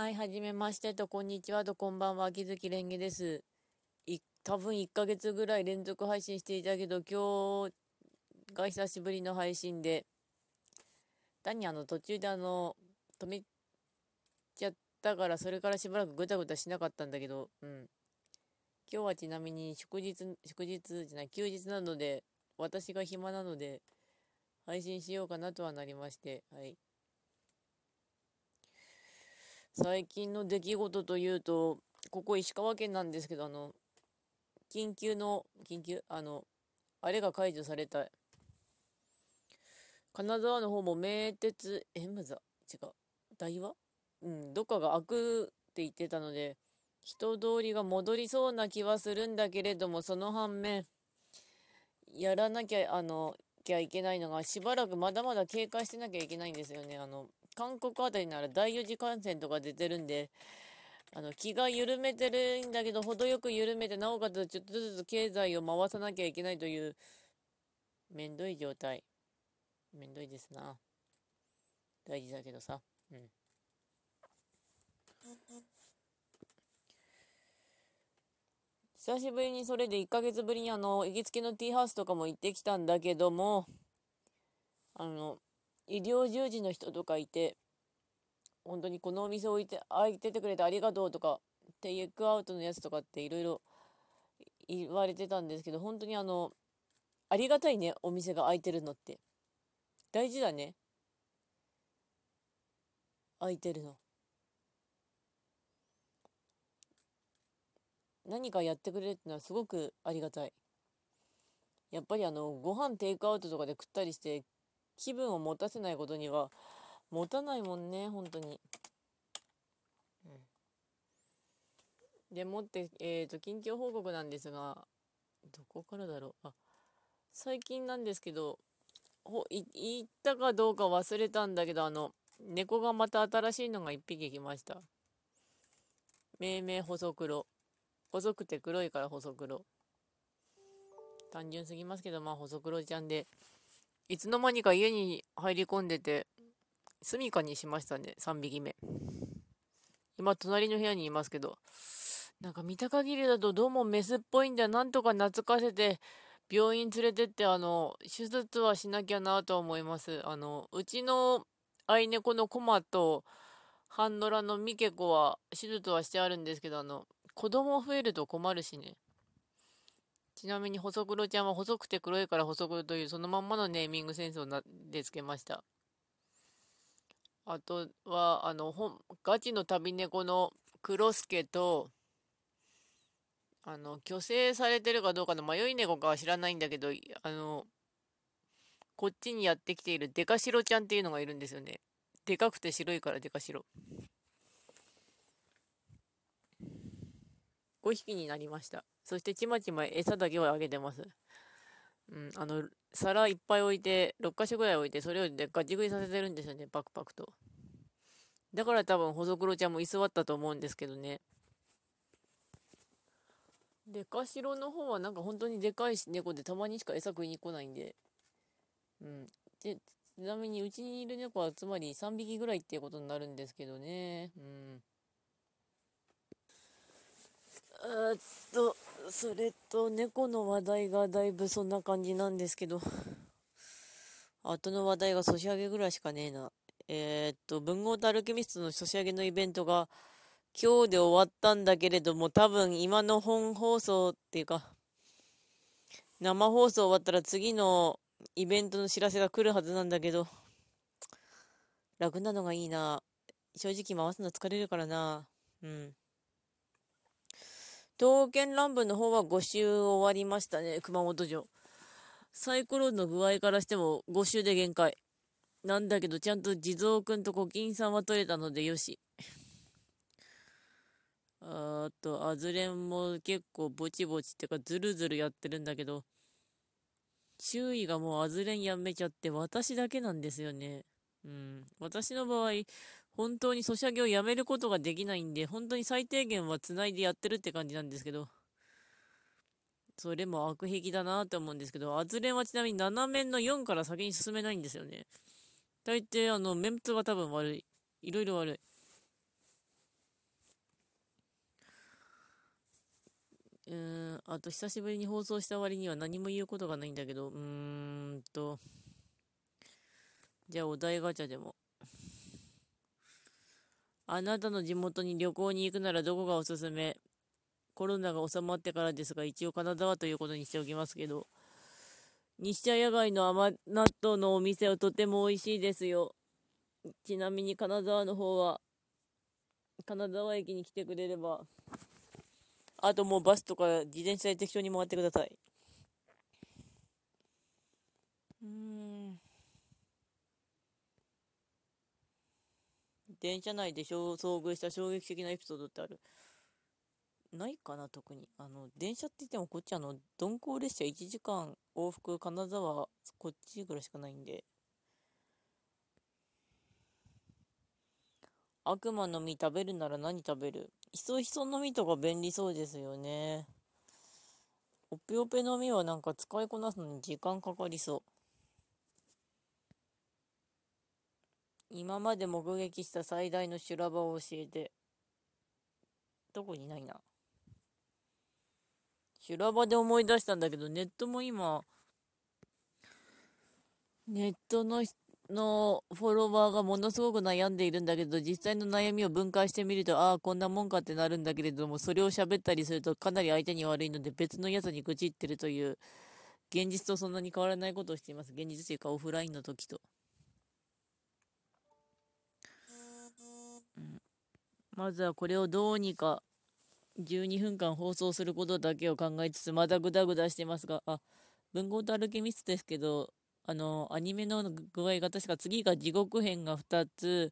はい、はじめましてと、こんにちはと、こんばんは、秋月蓮華です。い、多分1ヶ月ぐらい連続配信していたけど、今日が久しぶりの配信で、単にあの、途中であの、止めちゃったから、それからしばらくぐたぐたしなかったんだけど、うん。今日はちなみに祝日、祝日じゃない、休日なので、私が暇なので、配信しようかなとはなりまして、はい。最近の出来事というと、ここ石川県なんですけど、あの、緊急の、緊急、あの、あれが解除された。金沢の方も名鉄、え、むざ、違う、大和？うん、どっかが開くって言ってたので、人通りが戻りそうな気はするんだけれども、その反面、やらなきゃ、あの、きゃいけないのが、しばらくまだまだ警戒してなきゃいけないんですよね。あの、韓国あたりなら第4次感染とか出てるんで、あの、気が緩めてるんだけど、程よく緩めて、なおかつちょっとずつ経済を回さなきゃいけないという、めんどい状態。めんどいですな。大事だけどさ。うん。久しぶりにそれで1ヶ月ぶりにあの、行きつけのティーハウスとかも行ってきたんだけども、あの、医療従事の人とかいて、本当にこのお店置いて、開いててくれてありがとうとか、テイクアウトのやつとかっていろいろ言われてたんですけど、本当にあの、ありがたいね、お店が開いてるのって。大事だね。開いてるの。何かやってくれるってのはすごくありがたい。やっぱりあの、ご飯テイクアウトとかで食ったりして気分を持たせないことには持たないもんね本当に。うん、でもって、えっ、ー、と近況報告なんですがどこからだろうあ最近なんですけどほ言ったかどうか忘れたんだけどあの猫がまた新しいのが1匹来ました。命名細黒。細くて黒いから細黒。単純すぎますけど、まあ細黒ちゃんで、いつの間にか家に入り込んでて、住処にしましたね、3匹目。今、隣の部屋にいますけど、なんか見た限りだとどうもメスっぽいんだ。なんとか懐かせて、病院連れてって、あの、手術はしなきゃなと思います。あの、うちの愛猫のコマと、ハンドラのミケコは手術はしてあるんですけど、あの、子供増えると困るしね。ちなみに細黒ちゃんは細くて黒いから細黒というそのまんまのネーミングセンスをなでつけました。あとは、あの、ほガチの旅猫の黒助と、あの、虚勢されてるかどうかの迷い猫かは知らないんだけど、あの、こっちにやってきているデカシロちゃんっていうのがいるんですよね。でかくて白いからデカシロ。5匹になりました。そしてちまちま餌だけをあげてます。うん、あの、皿いっぱい置いて、6箇所ぐらい置いて、それをでガチ食いさせてるんですよね、パクパクと。だから多分、細黒ちゃんも居座ったと思うんですけどね。でかしろの方はなんか本当にでかい猫でたまにしか餌食いに来ないんで。うん。で、ちなみにうちにいる猫はつまり3匹ぐらいっていうことになるんですけどね。うん。えっと、それと猫の話題がだいぶそんな感じなんですけど、後の話題がソシャゲぐらいしかねえな。えー、っと、文豪とアルケミストのソシャゲのイベントが今日で終わったんだけれども、多分今の本放送っていうか、生放送終わったら次のイベントの知らせが来るはずなんだけど、楽なのがいいな。正直回すの疲れるからな。うん。刀剣乱舞の方は5周終わりましたね、熊本城。サイコロの具合からしても5周で限界。なんだけど、ちゃんと地蔵くんとコキンさんは取れたのでよし。あーと、アズレンも結構ぼちぼちってかずるずるやってるんだけど、周囲がもうアズレンやめちゃって私だけなんですよね。うん。私の場合、本当にソシャゲをやめることができないんで、本当に最低限はつないでやってるって感じなんですけど、それも悪癖だなと思うんですけど、圧連はちなみに7面の4から先に進めないんですよね。大抵、あの、メンツが多分悪い。いろいろ悪い。うーん、あと久しぶりに放送した割には何も言うことがないんだけど、うーんと、じゃあお題ガチャでも。あなたの地元に旅行に行くならどこがおすすめ？コロナが収まってからですが、一応金沢ということにしておきますけど、西茶屋街の甘納豆のお店はとても美味しいですよ。ちなみに金沢の方は、金沢駅に来てくれれば、あともうバスとか自転車で適当に回ってください。うーん。電車内で遭遇した衝撃的なエピソードってある？ないかな、特に。あの、電車って言ってもこっちあの、鈍行列車1時間往復金沢、こっちぐらいしかないんで。悪魔の実食べるなら何食べる？ひそひその実とか便利そうですよね。おぺおぺの実はなんか使いこなすのに時間かかりそう今まで目撃した最大の修羅場を教えて。どこにないな。修羅場で思い出したんだけど、ネットも今、ネットののフォロワーがものすごく悩んでいるんだけど、実際の悩みを分解してみると、ああ、こんなもんかってなるんだけれども、それを喋ったりするとかなり相手に悪いので、別のやつに愚痴ってるという、現実とそんなに変わらないことをしています。現実というか、オフラインの時と。まずはこれをどうにか12分間放送することだけを考えつつ、まだグダグダしてますが、あ、文豪とアルケミストですけど、あの、アニメの具合が確か次が地獄編が2つ、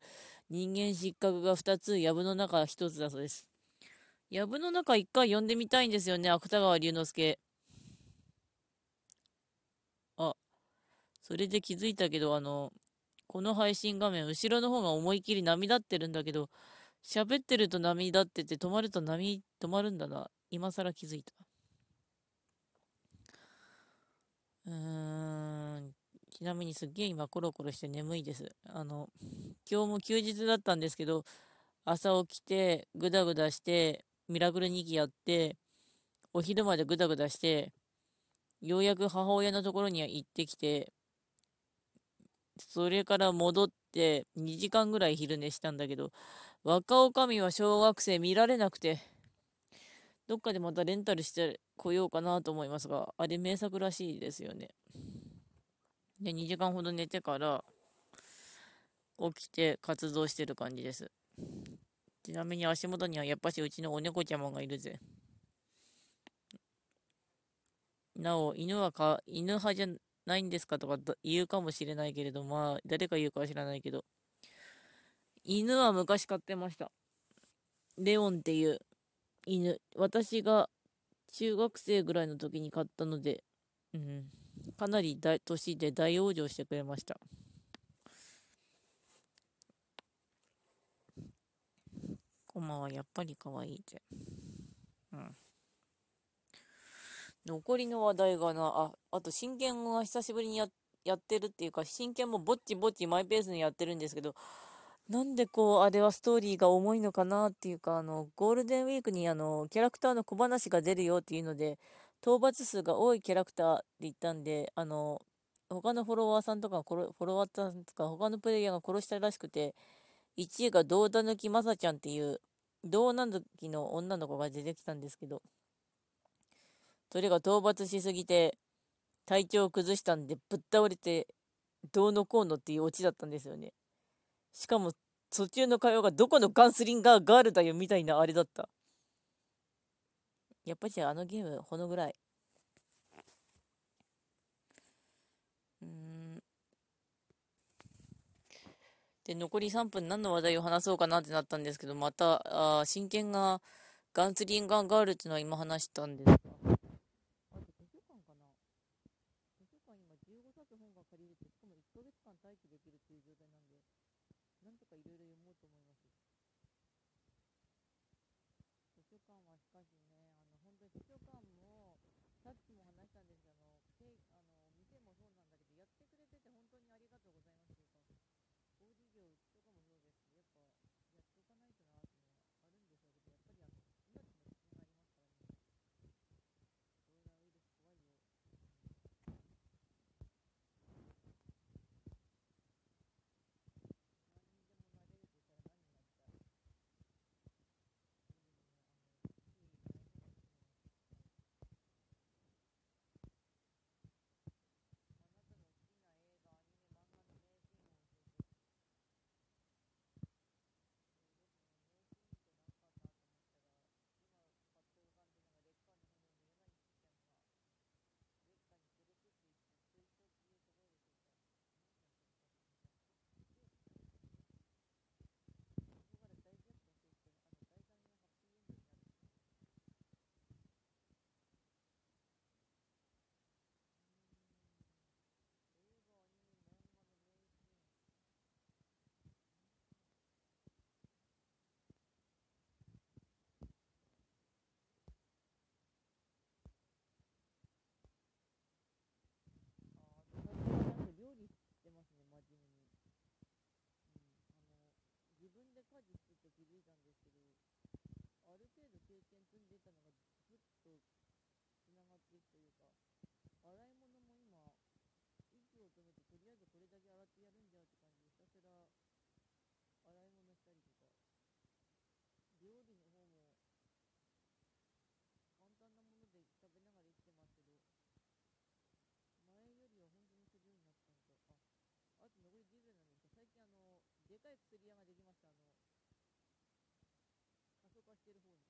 人間失格が2つ、藪の中1つだそうです。藪の中1回読んでみたいんですよね、芥川龍之介。あ、それで気づいたけど、あの、この配信画面、後ろの方が思いっきり波立ってるんだけど、喋ってると波立ってて、止まると波止まるんだな。今更気づいた。うーん。ちなみにすっげえ今コロコロして眠いです。あの、今日も休日だったんですけど、朝起きて、ぐだぐだして、ミラクル2期やって、お昼までぐだぐだして、ようやく母親のところには行ってきて、それから戻って2時間ぐらい昼寝したんだけど、若女将は小学生見られなくて、どっかでまたレンタルしてこようかなと思いますが、あれ名作らしいですよね。で、2時間ほど寝てから、起きて活動してる感じです。ちなみに足元にはやっぱしうちのお猫ちゃまがいるぜ。なお、犬はか、犬派じゃないんですかとか言うかもしれないけれど、まあ、誰か言うかは知らないけど、犬は昔飼ってました。レオンっていう犬。私が中学生ぐらいの時に買ったので、うん、かなり大年で大往生してくれました。コマはやっぱり可愛いぜ。うん。残りの話題がな、あ、あと真剣が久しぶりにややってるっていうか、真剣もぼっちぼっちマイペースにやってるんですけど、なんでこう、あれはストーリーが重いのかなっていうか、あの、ゴールデンウィークにあの、キャラクターの小話が出るよっていうので、討伐数が多いキャラクターって言ったんで、あの、他のフォロワーさんとか、フォロワーさんとか、他のプレイヤーが殺したらしくて、1位が胴田抜きまさちゃんっていう、胴抜きの女の子が出てきたんですけど、それが討伐しすぎて、体調を崩したんで、ぶっ倒れて、どうのこうのっていうオチだったんですよね。しかも、途中の会話がどこのガンスリンガーガールだよみたいなあれだった。やっぱりあのゲーム、ほのぐらい。うん。で、残り3分何の話題を話そうかなってなったんですけど、また、あ真剣がガンスリンガーガールっていうのは今話したんですが。あと図書館かな図書館今15冊本が借りれて、しかも1ヶ月間待機できるっていう状態なんで、なんとかいろいろ読もうと思います。図書館はしかしね、あの、本当に図書館も、さっきも話したんですけど、あの、あの店もそうなんだけど、やってくれてて本当にありがとうございますというか、工事業、うちとかもそうですけど、やっぱ、やっとかないとなっていうのはあるんでしょうけど、やっぱりあの、命の危険がありますからね。家事してて気づいたんですけど、ある程度経験積んでたのがずっとつながっていくというか、洗い物も今、息を止めてとりあえずこれだけ洗ってやるんじゃって感じでひたすら洗い物したりとか、料理の方も簡単なもので食べながら生きてますけど、前よりは本当にするようになったのと、あ、あと残り10秒なんですけど、最近あの、でかい薬屋ができました。get a horse.